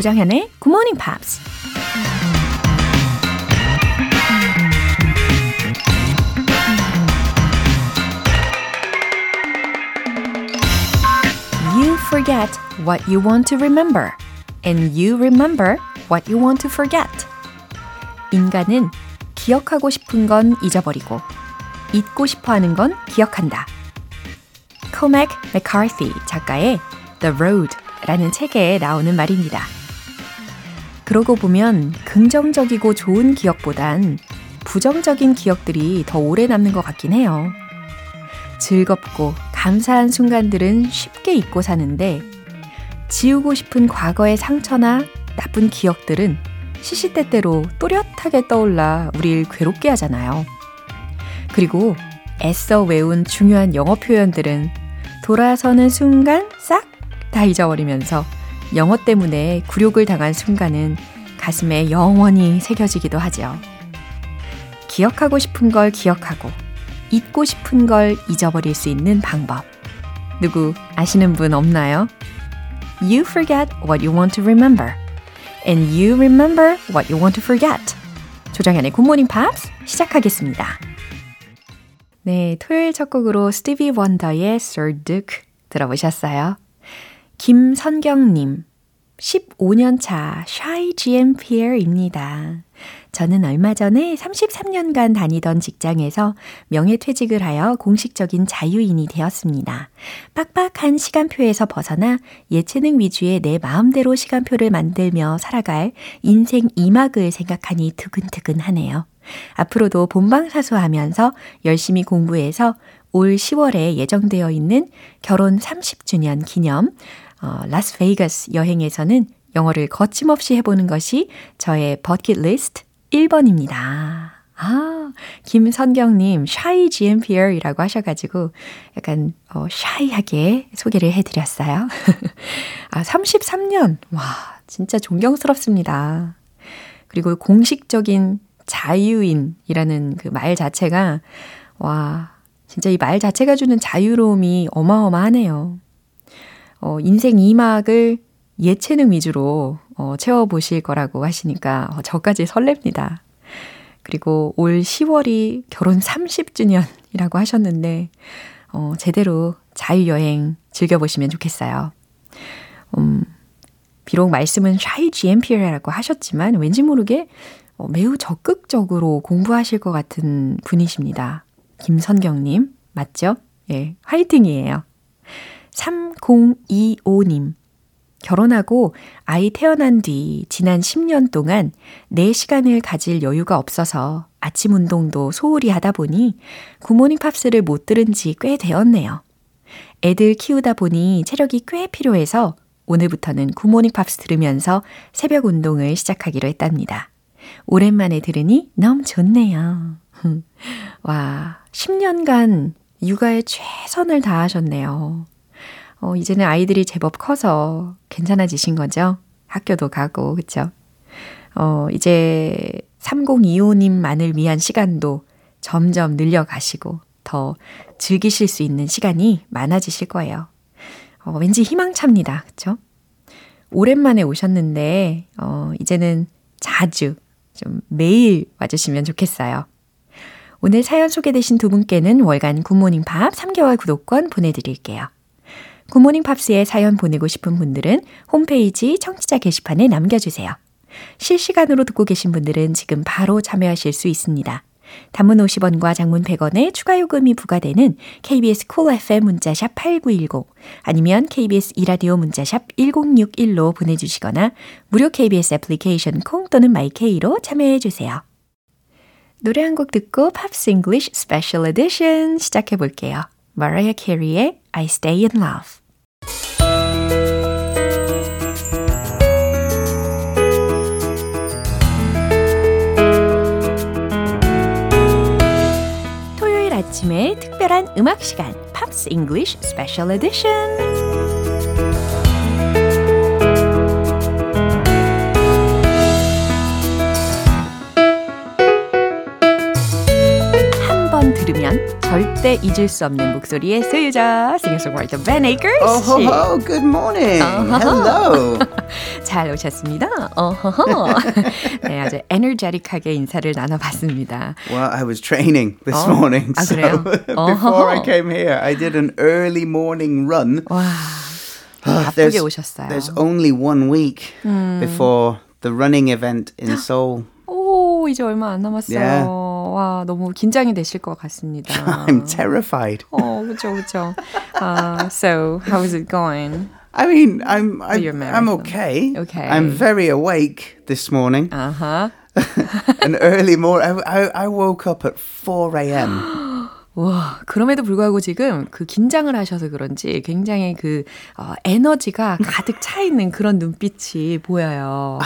조정현의 Good Morning Pops. You forget what you want to remember, and you remember what you want to forget. 인간은 기억하고 싶은 건 잊어버리고, 잊고 싶어 하는 건 기억한다. 코맥 맥카티 작가의 The Road 라는 책에 나오는 말입니다. 그러고 보면 긍정적이고 좋은 기억보단 부정적인 기억들이 더 오래 남는 것 같긴 해요. 즐겁고 감사한 순간들은 쉽게 잊고 사는데 지우고 싶은 과거의 상처나 나쁜 기억들은 시시때때로 또렷하게 떠올라 우릴 괴롭게 하잖아요. 그리고 애써 외운 중요한 영어 표현들은 돌아서는 순간 싹 다 잊어버리면서 영어 때문에 굴욕을 당한 순간은 가슴에 영원히 새겨지기도 하죠. 기억하고 싶은 걸 기억하고 잊고 싶은 걸 잊어버릴 수 있는 방법. 누구 아시는 분 없나요? You forget what you want to remember. And you remember what you want to forget. 조정현의 굿모닝 팝스 시작하겠습니다. 네, 토요일 첫 곡으로 스티비 원더의 Sir Duke 들어보셨어요. 김선경님, 15년차 Shy GMPer입니다. 저는 얼마 전에 33년간 다니던 직장에서 명예퇴직을 하여 공식적인 자유인이 되었습니다. 빡빡한 시간표에서 벗어나 예체능 위주의 내 마음대로 시간표를 만들며 살아갈 인생 2막을 생각하니 두근두근하네요. 앞으로도 본방사수하면서 열심히 공부해서 올 10월에 예정되어 있는 결혼 30주년 기념 어, 라스베이거스 여행에서는 영어를 거침없이 해보는 것이 저의 버킷리스트 1번입니다. 아, 김선경님, shy GMPR이라고 하셔가지고 약간 어, shy하게 소개를 해드렸어요. 아, 33년. 와, 진짜 존경스럽습니다. 그리고 공식적인 자유인이라는 그 말 자체가, 와, 진짜 이 말 자체가 주는 자유로움이 어마어마하네요. 어, 인생 2막을 예체능 위주로 어, 채워보실 거라고 하시니까 어, 저까지 설렙니다. 그리고 올 10월이 결혼 30주년이라고 하셨는데, 어, 제대로 자유여행 즐겨보시면 좋겠어요. 음, 비록 말씀은 샤이 GMP라고 하셨지만 왠지 모르게 어, 매우 적극적으로 공부하실 것 같은 분이십니다. 김선경님, 맞죠? 예, 화이팅이에요. 3025님, 결혼하고 아이 태어난 뒤 지난 10년 동안 내 시간을 가질 여유가 없어서 아침 운동도 소홀히 하다 보니 굿모닝 팝스를 못 들은 지 꽤 되었네요. 애들 키우다 보니 체력이 꽤 필요해서 오늘부터는 굿모닝 팝스 들으면서 새벽 운동을 시작하기로 했답니다. 오랜만에 들으니 너무 좋네요. 와, 10년간 육아에 최선을 다하셨네요. 어, 이제는 아이들이 제법 커서 괜찮아지신 거죠? 학교도 가고, 그쵸? 어, 이제 3025님만을 위한 시간도 점점 늘려가시고 더 즐기실 수 있는 시간이 많아지실 거예요. 어, 왠지 희망찹니다. 그쵸? 오랜만에 오셨는데, 어, 이제는 자주, 좀 매일 와주시면 좋겠어요. 오늘 사연 소개되신 두 분께는 월간 굿모닝 팝 3개월 구독권 보내드릴게요. 굿모닝 팝스에 사연 보내고 싶은 분들은 홈페이지 청취자 게시판에 남겨주세요. 실시간으로 듣고 계신 분들은 지금 바로 참여하실 수 있습니다. 단문 50원과 장문 100원의 추가 요금이 부과되는 KBS 콜 cool FM 문자샵 8910 아니면 KBS 2라디오 문자샵 1061로 보내주시거나 무료 KBS 애플리케이션 콩 또는 마이케이로 참여해 주세요. 노래 한 곡 듣고 Pops English Special Edition 시작해 볼게요. 마라이어 캐리의 I Stay in Love 아침의 특별한 음악 시간 Pops English Special Edition 한 번 들으면 절대 잊을 수 없는 목소리의 소유자, 싱어송라이터 Ben Akers Oh, ho, 씨. ho, good morning. Uh-huh. Hello. 잘 오셨습니다. 어허허. 네, 아주 에너제틱하게 인사를 나눠봤습니다. Well, I was training this Oh, morning. ah, So 그래요? before I 어허허. came here, I did an early morning run. 와, Ah, 바쁘게 오셨어요. there's only one week before the running event in Seoul. 오, 이제 얼마 안 남았어요. Yeah. 와, 너무 긴장이 되실 것 같습니다. I'm terrified. 어, 그죠, 그죠. Uh, so, how is it going? I mean, I'm I'm, I'm okay. Okay. I'm very awake this morning. 아하. An early morning. I, I, I woke up at 4 a.m. 와, 그럼에도 불구하고 지금 그 긴장을 하셔서 그런지 굉장히 그 어, 에너지가 가득 차 있는 그런 눈빛이 보여요.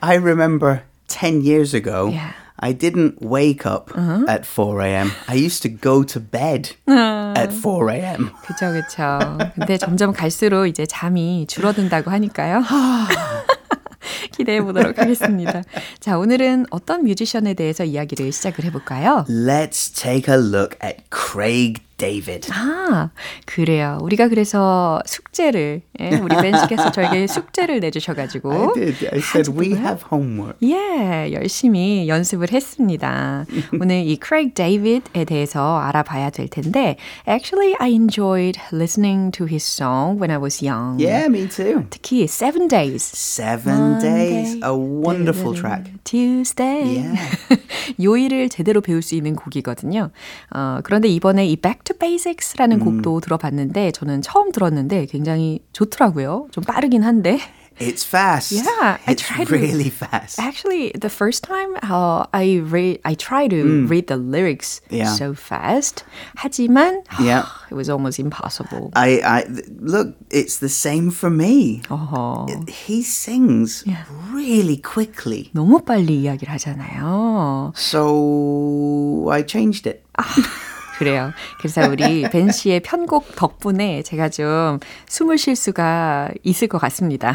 I remember 10 years ago, Yeah. I didn't wake up at 4 a.m. I used to go to bed at 4 a.m. 그쵸, 그쵸. 근데 점점 갈수록 이제 잠이 줄어든다고 하니까요. 기대해 보도록 하겠습니다. 자, 오늘은 어떤 뮤지션에 대해서 이야기를 시작을 해볼까요? Let's take a look at Craig David. 아, 그래요. 우리가 그래서 숙제를, 예, 우리 벤 씨께서 저에게 숙제를 I 내주셔 가지고. did. I said we have homework. 예, 열심히 연습을 했습니다. 오늘 이 크레이크 데이빗에 대해서 알아봐야 될 텐데, actually I enjoyed listening to his song when I was young. Yeah, me too. 특히 Seven Days. Seven days, a wonderful track. Tuesday. Yeah. 요일을 제대로 배울 수 있는 곡이거든요. 어, 그런데 이번에 이 Back to Basics라는 곡도 들어봤는데 저는 처음 들었는데 굉장히 좋더라고요. 좀 빠르긴 한데. It's fast. Yeah, I it's tried to- really fast. Actually, the first time uh, I read, I try to read the lyrics Yeah. so fast. 하지만 Yeah. it was almost impossible. I, I look. It's the same for me. 어허, He sings Yeah. really quickly, 너무 빨리 이야기를 하잖아요. so I changed it. 그래요. 그래서 우리 벤 씨의 편곡 덕분에 제가 좀 숨을 쉴 수가 있을 것 같습니다.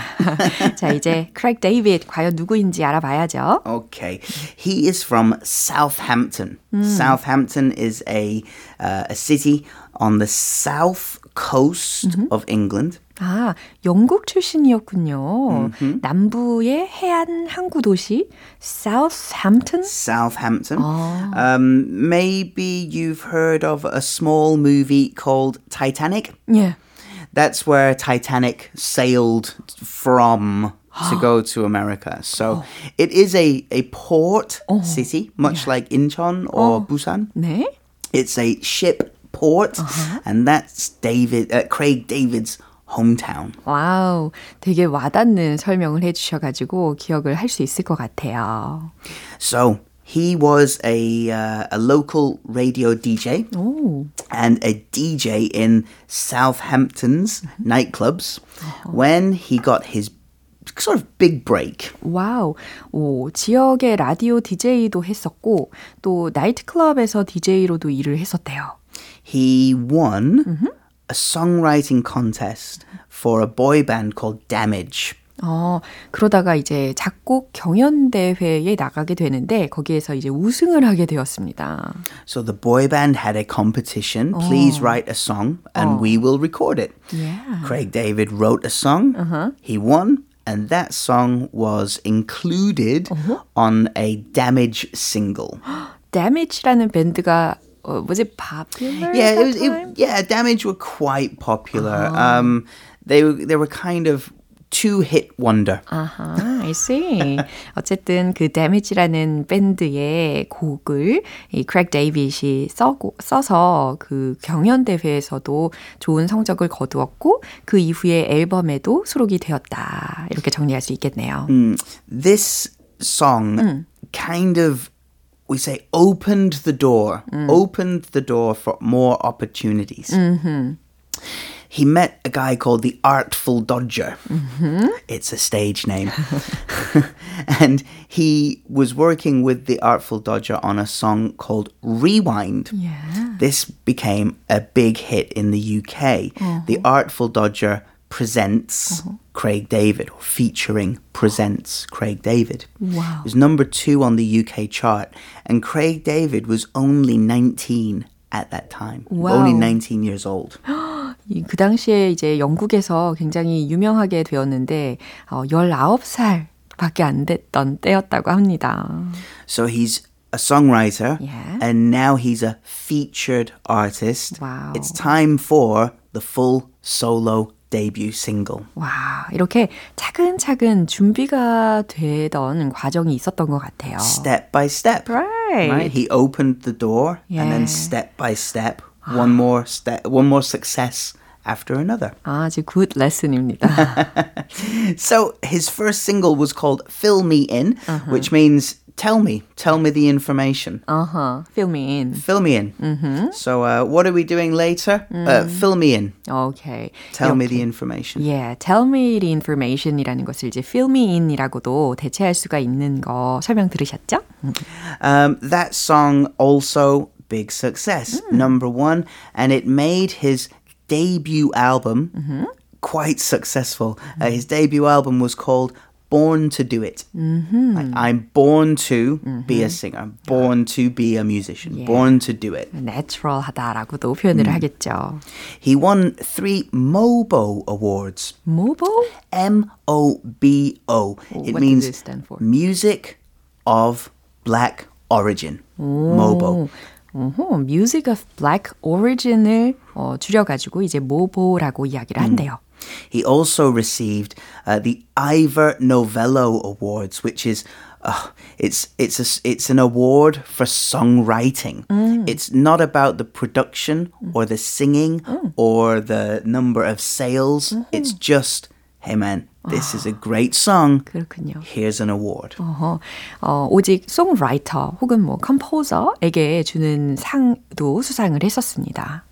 자, 이제 Craig David 과연 누구인지 알아봐야죠. Okay, he is from Southampton. Southampton is a uh, a city on the south coast of England. 아, 영국 출신이었군요. 남부의 해안 항구 도시 Southampton. Southampton. Um, maybe you've heard of a small movie called Titanic. 예. That's where Titanic sailed from to go to America. So it is a, a port city, much like Incheon or Busan. 네. It's a ship port, and that's David, uh, Craig David's hometown. 와우, 되게 와닿는 설명을 해주셔가지고 기억을 할 수 있을 것 같아요. So he was a uh, a local radio DJ 오, and a DJ in Southampton's nightclubs when he got his sort of big break. 와우, 오, 지역의 라디오 DJ도 했었고 또 나이트클럽에서 DJ로도 일을 했었대요. He won a songwriting contest for a boy band called Damage. 어, 그러다가 이제 작곡 경연대회에 나가게 되는데 거기에서 이제 우승을 하게 되었습니다. So the boy band had a competition. Please write a song and we will record it. Yeah. Craig David wrote a song. He won. And that song was included on a Damage single. Damage라는 밴드가 어, was it popular? yeah, it was. It, yeah, Damage were quite popular. Um, they they were kind of two hit wonder. 아하, I see. 어쨌든 그 Damage라는 밴드의 곡을 이 Craig David이 써고, 써서 그 경연 대회에서도 좋은 성적을 거두었고 그 이후에 앨범에도 수록이 되었다. 이렇게 정리할 수 있겠네요. This song kind of we say opened the door, opened the door for more opportunities. He met a guy called the Artful Dodger. It's a stage name. and he was working with the Artful Dodger on a song called Rewind. Yeah. This became a big hit in the UK. Uh-huh. The Artful Dodger presents Craig David, or featuring presents Craig David. Wow. It was number two on the UK chart, and Craig David was only 19 at that time. Wow. Only 19 years old. 그 당시에 이제 영국에서 굉장히 유명하게 되었는데 어, 19살 밖에 안 됐던 때였다고 합니다. So he's a songwriter Yeah. and now he's a featured artist. Wow. It's time for the full solo debut single. 와, 이렇게 차근차근 준비가 되던 과정이 있었던 것 같아요. Step by step. Right. Right? He opened the door and Yeah. then step by step, one more step, one more success after another. 아주 굿 레슨입니다. So his first single was called Fill Me In, which means tell me, tell me the information. 어허, fill me in. Fill me in. So uh, what are we doing later? Uh, fill me in. 오케이. Tell me the information. Yeah, tell me the information이라는 것을 이제 fill me in이라고도 대체할 수가 있는 거 설명 들으셨죠? Um, that song also big success, number one, and it made his debut album quite successful. Uh, his debut album was called Born to Do It. Like, I'm born to be a singer. I'm born to be a musician. Born to do it. natural하다라고도 표현을 하겠죠. He won three MOBO awards. 모보? M O B O. It what means does it stand for? Music of Black Origin. MOBO. 어허, Music of Black Origin을 어, 줄여가지고 이제 모보라고 이야기를 한대요. He also received uh, the Ivor Novello Awards, which is uh, it's it's a, it's an award for songwriting. It's not about the production or the singing or the number of sales. It's just, hey man, this is a great song. 그렇군요. Here's an award. 어허, 어, 오직 송라이터 혹은 뭐 컴포저에게 주는 상도 수상을 했었습니다.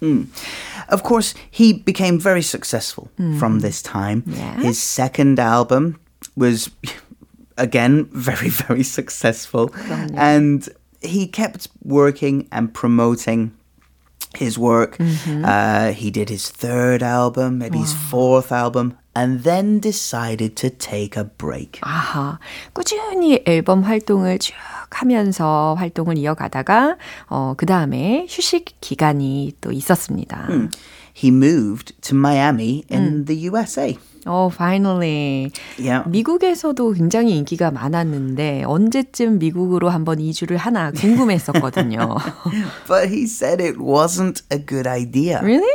Of course, he became very successful from this time. Yeah. His second album was, again, very, very successful. And he kept working and promoting his work. Uh, he did his third album, maybe his fourth album, and then decided to take a break. 아하, 꾸준히 앨범 활동을 쭉 하면서 활동을 이어가다가 어, 그 다음에 휴식 기간이 또 있었습니다. He moved to Miami in the USA. 어, finally. Yeah. 미국에서도 굉장히 인기가 많았는데 언제쯤 미국으로 한번 이주를 하나 궁금했었거든요. But he said it wasn't a good idea. really?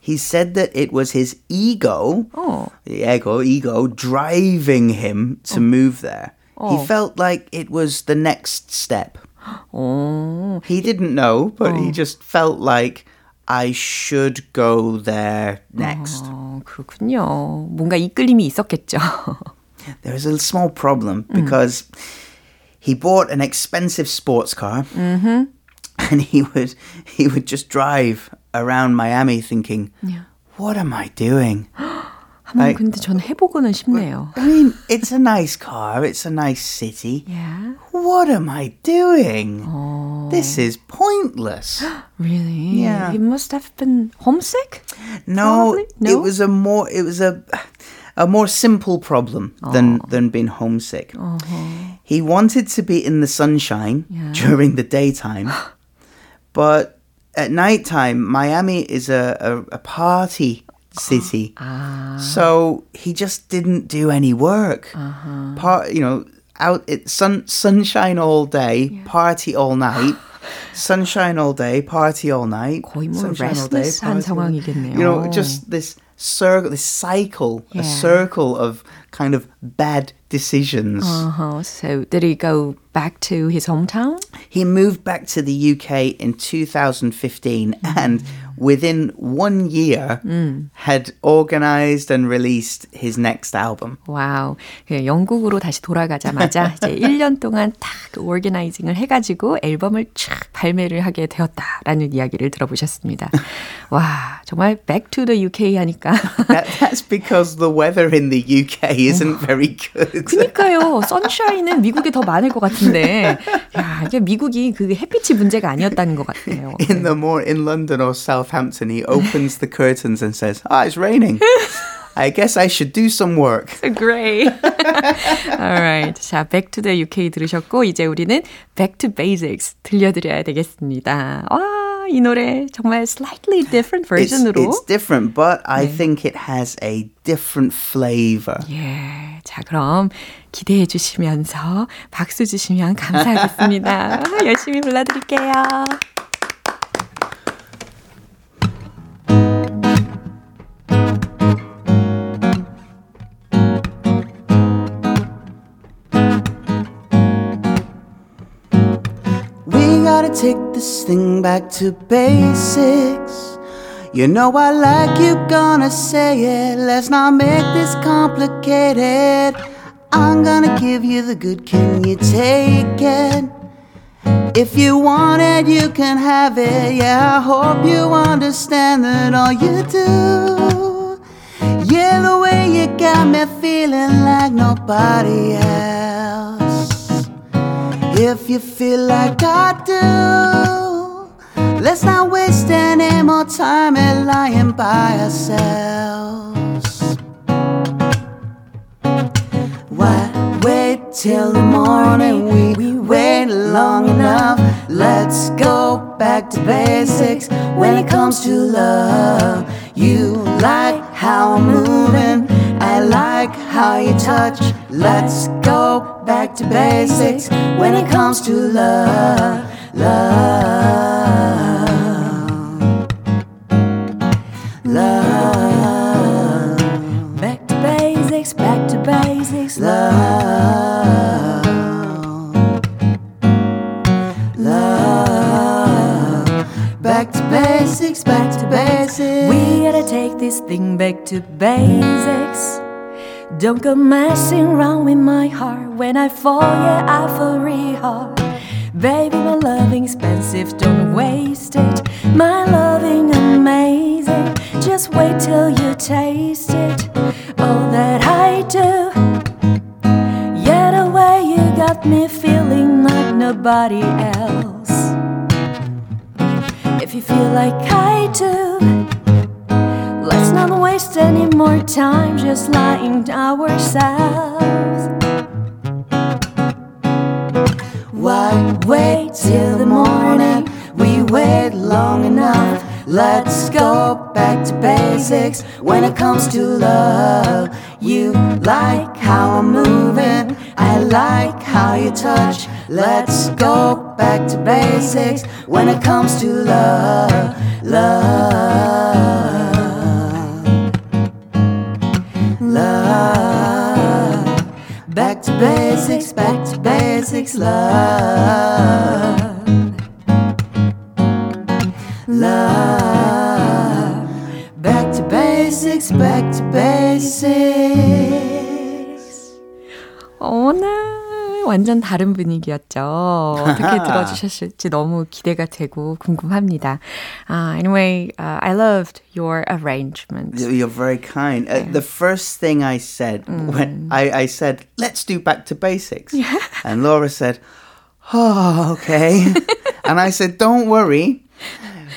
He said that it was his ego, 어. the ego, ego, driving him to move there. He felt like it was the next step. 어. He didn't know, but he just felt like I should go there next. 어, 그렇군요. 뭔가 이끌림이 있었겠죠. There was a small problem because he bought an expensive sports car, and he would he would just drive around Miami thinking, "What am I doing?" 한번 아이, 근데 전 해보고는 싶네요. I mean, it's a nice car, it's a nice city. Yeah, What am I doing? This is pointless. really? Yeah. He must have been homesick? No, Probably? No? it was a more it was a a more simple problem than than being homesick. He wanted to be in the sunshine Yeah. during the daytime, but at nighttime, Miami is a, a, a party city. So he just didn't do any work. Part, you know, out it sun sunshine all day, party all night. Sunshine all day, party all night. 거의 뭐 sunshine all day, restless한 party all night. 상황이겠네요. You know, just this circle, this cycle, Yeah. a circle of kind of bad decisions. Uh-huh. So did he go back to his hometown? He moved back to the UK in 2015 and within one year had organized and released his next album. Wow. 그 영국으로 다시 돌아가자마자 이제 1년 동안 탁 organizing을 해가지고 앨범을 촥 발매를 하게 되었다라는 이야기를 들어보셨습니다. 와, 정말 Back to the UK 하니까. That, that's because the weather in the UK isn't very good. 그니까요. sunshine은 미국에 더 많을 것 같은데. 야, 이게 미국이 그 햇빛이 문제가 아니었다는 것 같아요. in the more in London or Southampton, he opens the curtains and says, "Ah, it's raining. I guess I should do some work." Great. Alright. 자, Back to the UK 들으셨고, 이제 우리는 Back to Basics 들려드려야 되겠습니다. 와, 이 노래 정말 slightly different version으로. It's, it's different, but I 네. think it has a different flavor. 예. 자, 그럼 기대해 주시면서 박수 주시면 감사하겠습니다. 열심히 불러드릴게요. Take this thing back to basics. You know I like you gonna say it. Let's not make this complicated. I'm gonna give you the good, can you take it? If you want it, you can have it. Yeah, I hope you understand that all you do. Yeah, the way you got me feeling like nobody else. If you feel like I do, let's not waste any more time in lying by ourselves. Why wait till the morning? We, we wait long enough. Let's go back to basics when it comes to love. You like how I'm moving, I like how you touch. Let's go back to basics when it comes to love, love, love. Back to basics, back to basics, love, basics, back to basics. We gotta take this thing back to basics. Don't go messing around with my heart. When I fall, yeah, I fall real hard. Baby, my loving expensive, don't waste it. My loving amazing, just wait till you taste it. All that I do, yeah, the way you got me feeling like nobody else. Feel like I do, Let's not waste any more time just lying to ourselves. Why wait till the morning? We wait long enough. Let's back to basics when it comes to love. You like how I'm moving, I like how you touch. Let's go back to basics when it comes to love, love. love. Back to basics, back to basics, love. Love Back to basics, back to basics. Oh no. 완전 다른 분위기였죠. 어떻게 들어주셨을지 너무 기대가 되고 궁금합니다. Uh, anyway, uh, I loved your arrangement. You're very kind. Uh, the first thing I said mm. when I, I said, let's do back to basics. Yeah. And Laura said, oh, okay. and I said, don't worry.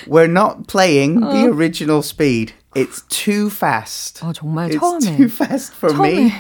We're not playing the oh. original speed. It's too fast. 어, 정말 it's 처음에. too fast for 처음에. me.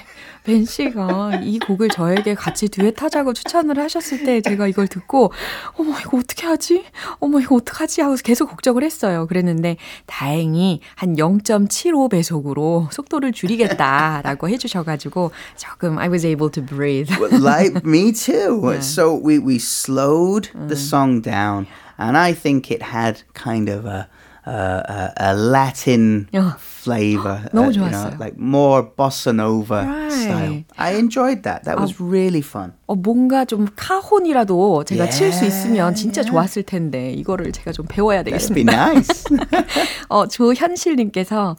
벤 씨가 이 곡을 저에게 같이 듀엣하자고 추천을 하셨을 때 제가 이걸 듣고 어머 이거 어떻게 하지? 어머 이거 어떡하지? 하고 계속 걱정을 했어요. 그랬는데 다행히 한 0.75 배속으로 속도를 줄이겠다라고 해주셔가지고 조금 I was able to breathe. like me too. Yeah. So we we slowed the song down, and I think it had kind of a uh, a, a Latin 어. flavor. 너무 uh, 좋았어요. You know, like more bossa nova right. style. I enjoyed that. That was 아, really fun. 어, 뭔가 좀 카혼이라도 제가 yeah. 칠수 있으면 진짜 yeah. 좋았을 텐데 이거를 제가 좀 배워야 되겠습니다. That'd be nice. 어, 조현실님께서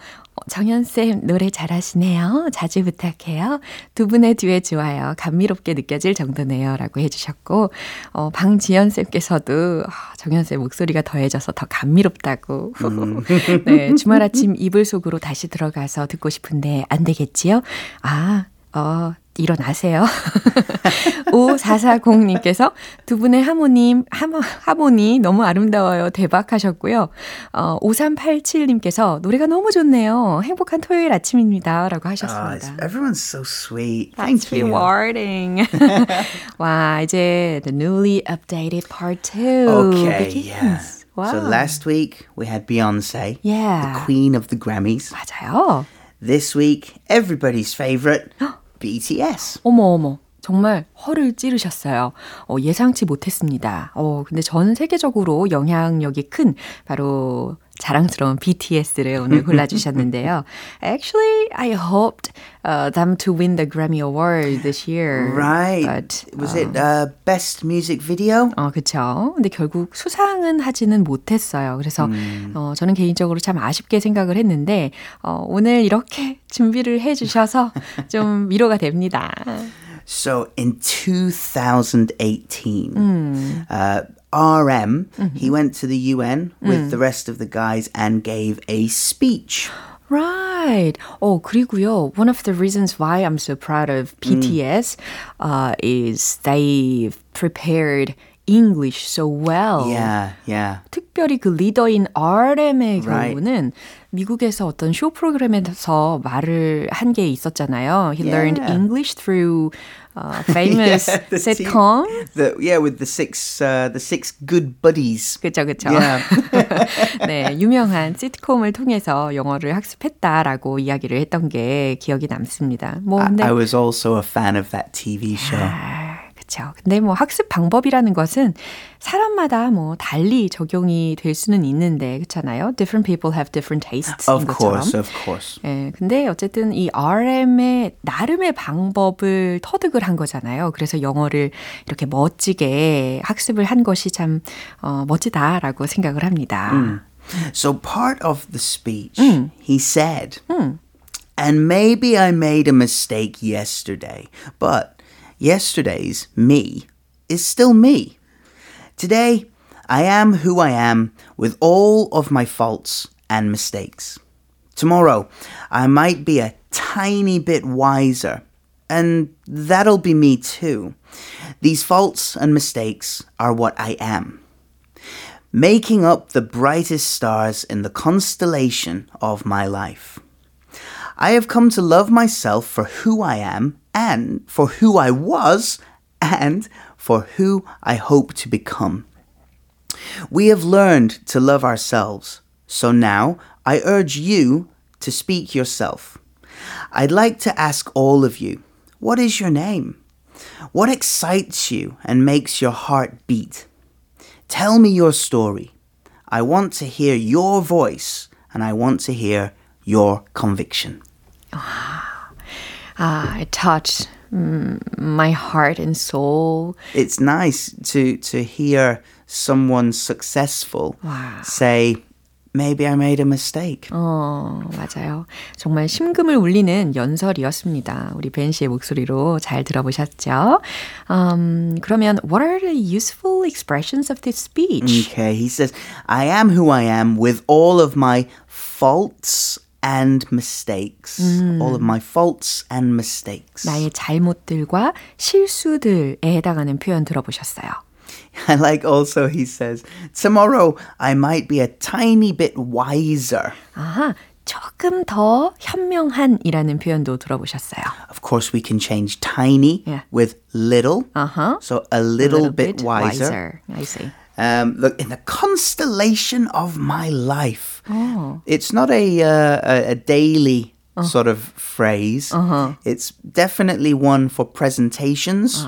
정연쌤 노래 잘하시네요. 자주 부탁해요. 두 분의 듀엣 좋아요. 감미롭게 느껴질 정도네요. 라고 해주셨고, 어, 방지연쌤께서도 아, 정연쌤 목소리가 더해져서 더 감미롭다고. 음. 네, 주말 아침 이불 속으로 다시 들어가서 듣고 싶은데 안 되겠지요? 아, 어, 일어나세요. 5440님께서 두 분의 하모님, 하모, 하모니 너무 아름다워요. 대박 하셨고요. 어, 5387님께서 노래가 너무 좋네요. 행복한 토요일 아침입니다. 라고 하셨습니다. Oh, everyone's so sweet. Thank That's you. rewarding. 와, 이제 the newly updated part 2 okay, begins. Yeah. Wow. So last week we had Beyonce, Yeah. the queen of the Grammys. 맞아요. This week, everybody's favorite, BTS. 어머 어머. 정말 허를 찌르셨어요. 어, 예상치 못했습니다. 어, 근데 전 세계적으로 영향력이 큰 바로 자랑스러운 BTS를 오늘 골라주셨는데요. Actually, I hoped uh, them to win the Grammy Award this year. Right. But, Was it uh, best music video? 어, 그쵸. 근데 결국 수상은 하지는 못했어요. 그래서, 어, 저는 개인적으로 참 아쉽게 생각을 했는데, 어, 오늘 이렇게 준비를 해주셔서 좀 위로가 됩니다. So in 2018, uh, RM, he went to the UN with the rest of the guys and gave a speech. Right. 어, 그리고요. One of the reasons why I'm so proud of BTS uh, is they've prepared English so well. Yeah, yeah. 특별히 그 리더인 RM의 Right. 경우는 미국에서 어떤 쇼 프로그램에서 말을 한 게 있었잖아요. He learned Yeah. English through uh, famous Yeah, the team- sitcom. The, yeah, with the six, uh, the six good buddies. 그쵸, 그쵸. Yeah. 네, 유명한 시트콤을 통해서 영어를 학습했다라고 이야기를 했던 게 기억이 남습니다. 뭐, 근데. I was also a fan of that TV show. 아, 그쵸. 근데 뭐 학습 방법이라는 것은 사람마다 뭐 달리 적용이 될 수는 있는데, 그렇잖아요. Different people have different tastes. Of 인 것처럼. course, of course. 예, 근데 어쨌든 이 RM의 나름의 방법을 터득을 한 거잖아요. 그래서 영어를 이렇게 멋지게 학습을 한 것이 참 어, 멋지다라고 생각을 합니다. So part of the speech, he said, and maybe I made a mistake yesterday, but yesterday's me is still me. Today, I am who I am with all of my faults and mistakes. Tomorrow, I might be a tiny bit wiser, and that'll be me too. These faults and mistakes are what I am making up the brightest stars in the constellation of my life. I have come to love myself for who I am and for who I was and for who I hope to become. We have learned to love ourselves, so now I urge you to speak yourself. I'd like to ask all of you, what is your name? What excites you and makes your heart beat? Tell me your story. I want to hear your voice and I want to hear your conviction Ah, it touched mm, my heart and soul. It's nice to to hear someone successful Wow. say, maybe I made a mistake. 어, 맞아요. 정말 심금을 울리는 연설이었습니다. 우리 벤 씨의 목소리로 잘 들어보셨죠? Um, 그러면 what are the useful expressions of this speech? Okay, he says, I am who I am with all of my faults and mistakes. All of my faults and mistakes. 나의 잘못들과 실수들에 해당하는 표현 들어보셨어요. I like also he says, tomorrow I might be a tiny bit wiser. 아하, 조금 더 현명한이라는 표현도 들어보셨어요. Of course, we can change tiny Yeah. with little. Uh-huh. So a little, bit, wiser. I see. Um, look, in the constellation of my life. Oh. It's not a, uh, a, a daily sort of phrase. uh-huh. It's definitely one for presentations.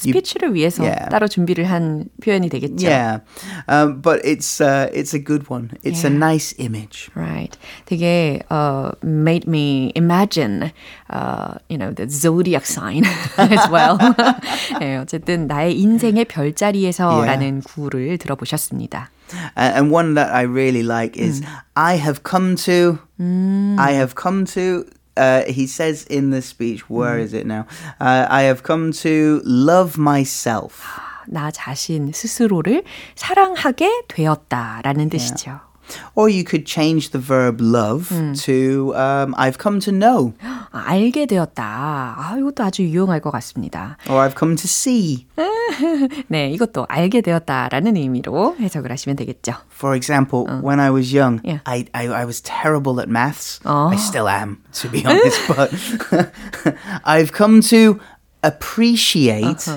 스피치를 위해서 Yeah. 따로 준비를 한 표현이 되겠죠. Yeah, um, but it's uh, it's a good one. It's a Yeah. nice image. Right. 되게 uh, made me imagine, uh, you know, the zodiac sign as well. 네, 어쨌든 나의 인생의 별자리에서라는 구를 들어보셨습니다. Uh, and one that I really like is I have come to. I have come to. Uh, he says in the speech, where is it now? Uh, I have come to love myself. 나 자신 스스로를 사랑하게 되었다라는 뜻이죠. Or you could change the verb love to um, I've come to know. 아, 알게 되었다. 아, 이것도 아주 유용할 것 같습니다. Or I've come to see. 네, 이것도 알게 되었다라는 의미로 해석을 하시면 되겠죠. For example, when I was young, Yeah. I, I, I was terrible at maths. I still am, to be honest, but I've come to appreciate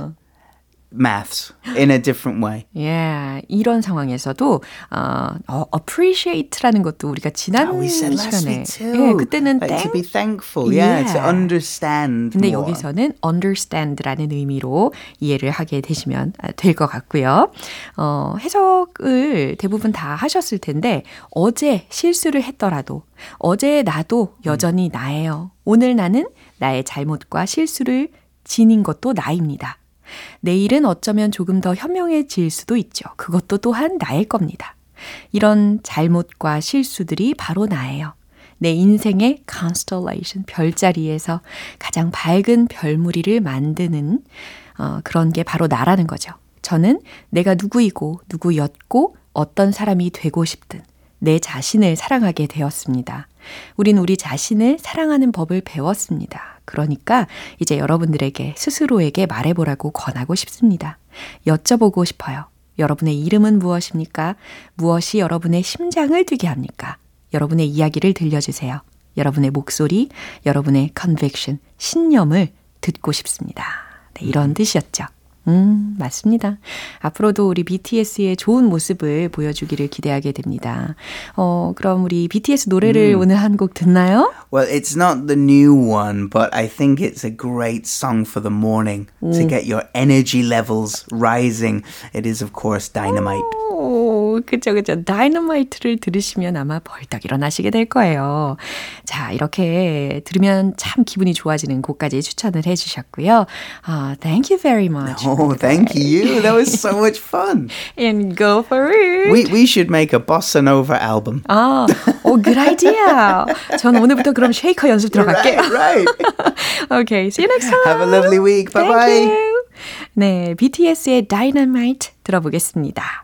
Maths in a different way. Yeah, 이런 상황에서도 어, 어, appreciate라는 것도 우리가 지난 Oh, we said last 시간에. 예, 그때는 Like, 땡 to be thankful, yeah, to Yeah. understand 근데 more. 여기서는 understand라는 의미로 이해를 하게 되시면 될 것 같고요. 어, 해석을 대부분 다 하셨을 텐데 어제 실수를 했더라도 어제 나도 여전히 나예요. 오늘 나는 나의 잘못과 실수를 지닌 것도 나입니다. 내일은 어쩌면 조금 더 현명해질 수도 있죠. 그것도 또한 나일 겁니다. 이런 잘못과 실수들이 바로 나예요. 내 인생의 constellation, 별자리에서 가장 밝은 별무리를 만드는 어, 그런 게 바로 나라는 거죠. 저는 내가 누구이고 누구였고 어떤 사람이 되고 싶든 내 자신을 사랑하게 되었습니다. 우린 우리 자신을 사랑하는 법을 배웠습니다. 그러니까 이제 여러분들에게 스스로에게 말해보라고 권하고 싶습니다. 여쭤보고 싶어요. 여러분의 이름은 무엇입니까? 무엇이 여러분의 심장을 뛰게 합니까? 여러분의 이야기를 들려주세요. 여러분의 목소리, 여러분의 conviction, 신념을 듣고 싶습니다. 네, 이런 뜻이었죠. 음, 맞습니다. 앞으로도 우리 BTS의 좋은 모습을 보여주기를 기대하게 됩니다. 어, 그럼 우리 BTS 노래를 오늘 한 곡 듣나요? Well, it's not the new one, but I think it's a great song for the morning to get your energy levels rising. It is, of course, Dynamite. 오, 그쵸, 그쵸. 다이너마이트를 들으시면 아마 벌떡 일어나시게 될 거예요. 자, 이렇게 들으면 참 기분이 좋아지는 곡까지 추천을 해주셨고요. 아, thank you very much. Oh, thank you. That was so much fun. And go for it. We, we should make a bossa nova album. 아, 오, good idea. 전 오늘부터 그럼 쉐이커 연습 들어갈게요. Right, right. okay, see you next time. Have a lovely week. Bye Thank bye. you. 네, BTS의 Dynamite 들어보겠습니다.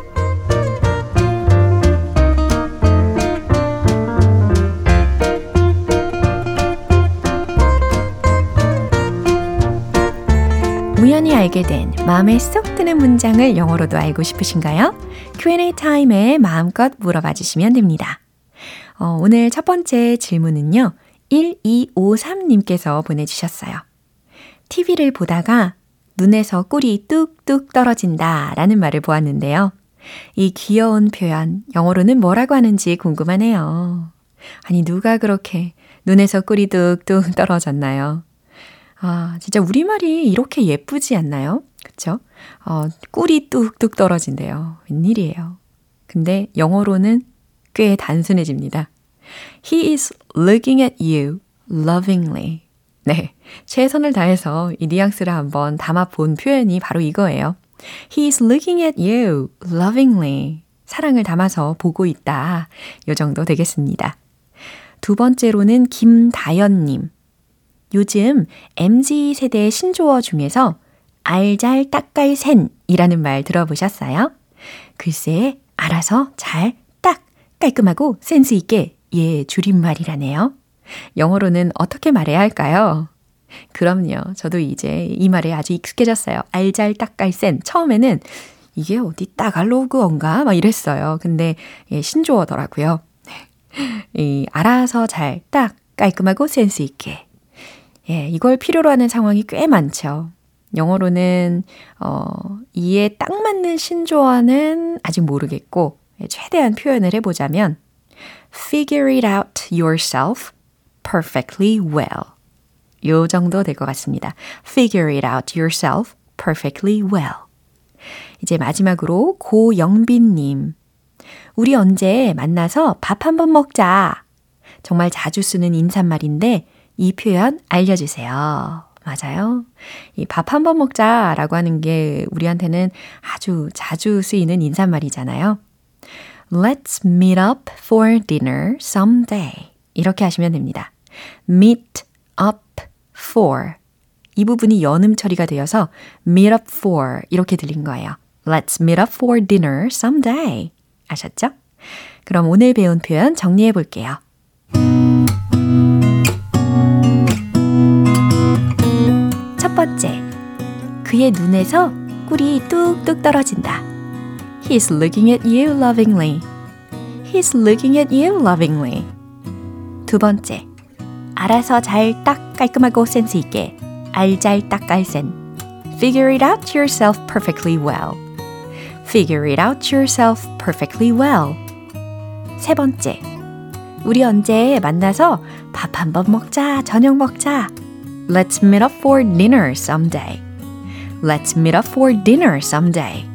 알게 된 마음에 쏙 드는 문장을 영어로도 알고 싶으신가요? Q&A 타임에 마음껏 물어봐 주시면 됩니다. 어, 오늘 첫 번째 질문은요. 1253님께서 보내주셨어요. TV를 보다가 눈에서 꿀이 뚝뚝 떨어진다 라는 말을 보았는데요. 이 귀여운 표현, 영어로는 뭐라고 하는지 궁금하네요. 아니, 누가 그렇게 눈에서 꿀이 뚝뚝 떨어졌나요? 아, 진짜 우리말이 이렇게 예쁘지 않나요? 그쵸? 어, 꿀이 뚝뚝 떨어진대요. 웬일이에요. 근데 영어로는 꽤 단순해집니다. He is looking at you lovingly. 네. 최선을 다해서 이 뉘앙스를 한번 담아 본 표현이 바로 이거예요. He is looking at you lovingly. 사랑을 담아서 보고 있다. 요 정도 되겠습니다. 두 번째로는 김다연님. 요즘 MZ 세대의 신조어 중에서 알잘 딱깔센이라는 말 들어보셨어요? 글쎄, 알아서 잘, 딱, 깔끔하고 센스 있게 예, 줄임말이라네요. 영어로는 어떻게 말해야 할까요? 그럼요. 저도 이제 이 말에 아주 익숙해졌어요. 알잘 딱깔센. 처음에는 이게 어디 따갈로그인가? 막 이랬어요. 근데 예, 신조어더라고요. 이 알아서 잘, 딱, 깔끔하고 센스 있게. 예, 이걸 필요로 하는 상황이 꽤 많죠. 영어로는 어, 이에 딱 맞는 신조어는 아직 모르겠고 예, 최대한 표현을 해보자면 figure it out yourself perfectly well. 요 정도 될 것 같습니다. figure it out yourself perfectly well. 이제 마지막으로 고영빈님. 우리 언제 만나서 밥 한번 먹자. 정말 자주 쓰는 인사말인데 이 표현 알려주세요. 맞아요. 이 밥 한 번 먹자 라고 하는 게 우리한테는 아주 자주 쓰이는 인사말이잖아요. Let's meet up for dinner someday. 이렇게 하시면 됩니다. meet up for. 이 부분이 연음 처리가 되어서 meet up for 이렇게 들린 거예요. Let's meet up for dinner someday. 아셨죠? 그럼 오늘 배운 표현 정리해 볼게요. 번째. 그의 눈에서 꿀이 뚝뚝 떨어진다. He's looking at you lovingly. He's looking at you lovingly. 두 번째. 알아서 잘 딱 깔끔하고 센스 있게 알잘 딱깔센. Figure it out yourself perfectly well. Figure it out yourself perfectly well. 세 번째. 우리 언제 만나서 밥 한 번 먹자, 저녁 먹자. Let's meet up for dinner someday. Let's meet up for dinner someday.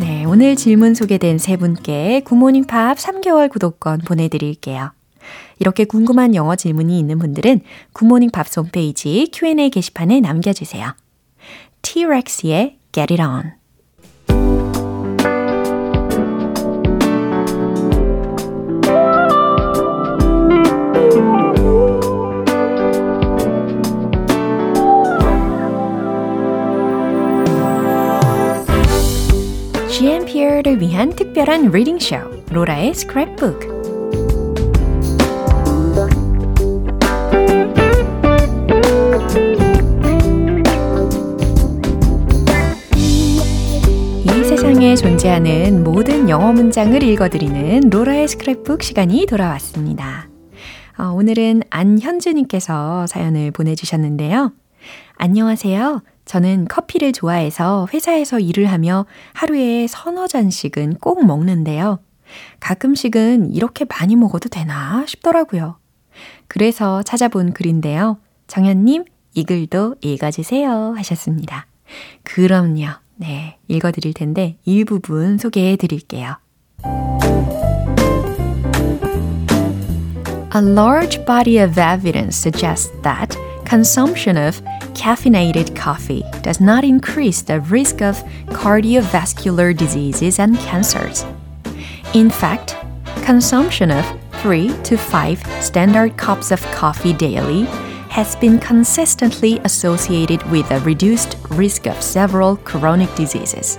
네, 오늘 질문 소개된 세 분께 굿모닝 팝 3개월 구독권 보내드릴게요. 이렇게 궁금한 영어 질문이 있는 분들은 굿모닝 팝스 홈페이지 Q&A 게시판에 남겨주세요. T-Rex의 Get It On 를 위한 특별한 reading 쇼 로라의 스크랩북 이 세상에 존재하는 모든 영어 문장을 읽어드리는 로라의 스크랩북 시간이 돌아왔습니다. 어, 오늘은 안현주님께서 사연을 보내주셨는데요. 안녕하세요. 저는 커피를 좋아해서 회사에서 일을 하며 하루에 서너 잔씩은 꼭 먹는데요. 가끔씩은 이렇게 많이 먹어도 되나 싶더라고요. 그래서 찾아본 글인데요. 정현님, 이 글도 읽어주세요 하셨습니다. 그럼요. 네, 읽어드릴 텐데 일부분 소개해 드릴게요. A large body of evidence suggests that consumption of caffeinated coffee does not increase the risk of cardiovascular diseases and cancers. In fact, consumption of 3 to 5 standard cups of coffee daily has been consistently associated with a reduced risk of several chronic diseases.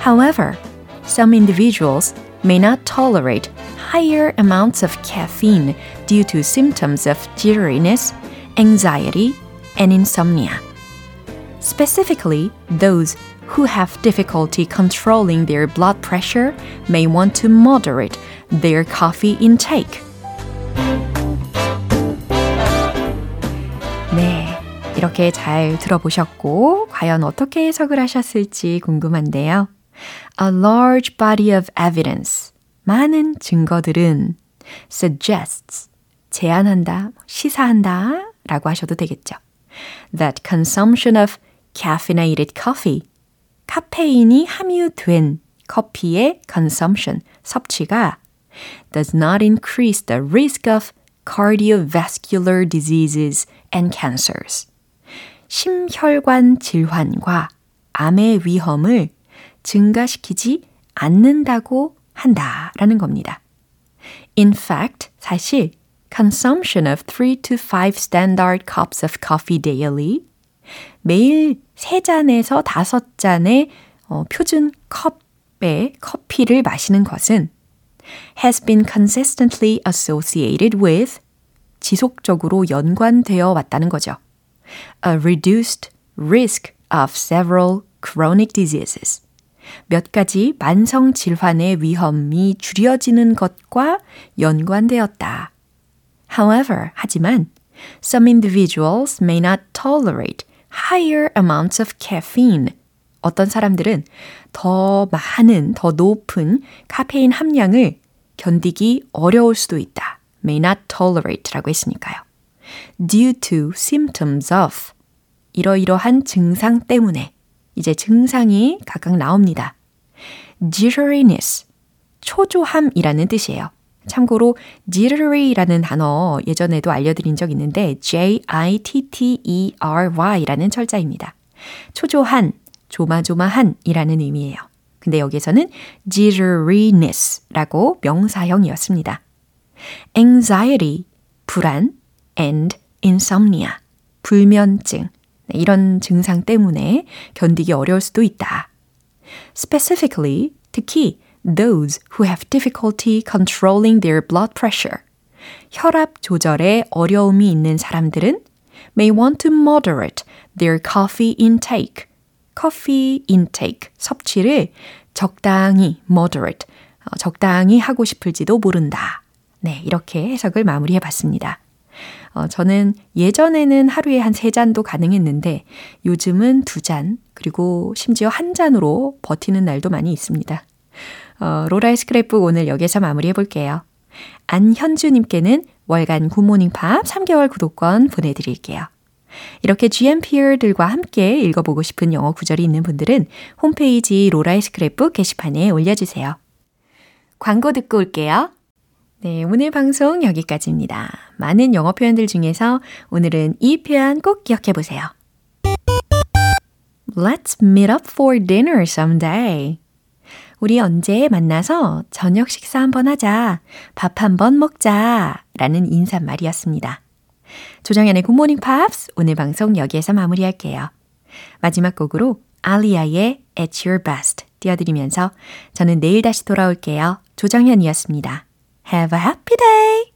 However, some individuals may not tolerate higher amounts of caffeine due to symptoms of jitteriness, anxiety, and insomnia. Specifically, those who have difficulty controlling their blood pressure may want to moderate their coffee intake. 네. 이렇게 잘 들어보셨고, 과연 어떻게 해석을 하셨을지 궁금한데요. A large body of evidence. 많은 증거들은 suggests. 제안한다, 시사한다 라고 하셔도 되겠죠. That consumption of caffeinated coffee. 카페인이 함유된 커피의 consumption, 섭취가 does not increase the risk of cardiovascular diseases and cancers. 심혈관 질환과 암의 위험을 증가시키지 않는다고 한다라는 겁니다. In fact, 사실 consumption of 3 to 5 standard cups of coffee daily 매일 3잔에서 5잔의 어, 표준 컵의 커피를 마시는 것은 has been consistently associated with 지속적으로 연관되어 왔다는 거죠. A reduced risk of several chronic diseases. 몇 가지 만성 질환의 위험이 줄여지는 것과 연관되었다. However, 하지만 some individuals may not tolerate higher amounts of caffeine. 어떤 사람들은 더 많은, 더 높은 카페인 함량을 견디기 어려울 수도 있다. may not tolerate라고 했으니까요. due to symptoms of 이러이러한 증상 때문에 이제 증상이 각각 나옵니다. jitteriness 초조함이라는 뜻이에요. 참고로 jittery라는 단어 예전에도 알려드린 적 있는데 J-I-T-T-E-R-Y라는 철자입니다. 초조한, 조마조마한이라는 의미예요. 근데 여기서는 jitteriness라고 명사형이었습니다. anxiety, 불안, and insomnia, 불면증. 네, 이런 증상 때문에 견디기 어려울 수도 있다. Specifically, 특히 those who have difficulty controlling their blood pressure. 혈압 조절에 어려움이 있는 사람들은 may want to moderate their coffee intake. coffee intake, 섭취를 적당히 moderate, 적당히 하고 싶을지도 모른다. 네, 이렇게 해석을 마무리해 봤습니다. 어, 저는 예전에는 하루에 한 세 잔도 가능했는데 요즘은 두 잔, 그리고 심지어 한 잔으로 버티는 날도 많이 있습니다. 어, 로라의 스크랩북 오늘 여기서 마무리해 볼게요. 안현주님께는 월간 굿모닝 팝 3개월 구독권 보내드릴게요. 이렇게 GMPR들과 함께 읽어보고 싶은 영어 구절이 있는 분들은 홈페이지 로라의 스크랩북 게시판에 올려주세요. 광고 듣고 올게요. 네, 오늘 방송 여기까지입니다. 많은 영어 표현들 중에서 오늘은 이 표현 꼭 기억해 보세요. Let's meet up for dinner someday. 우리 언제 만나서 저녁 식사 한번 하자. 밥 한번 먹자. 라는 인사말이었습니다. 조정현의 굿모닝 팝스 오늘 방송 여기에서 마무리할게요. 마지막 곡으로 알리아의 At Your Best 띄워드리면서 저는 내일 다시 돌아올게요. 조정현이었습니다. Have a happy day!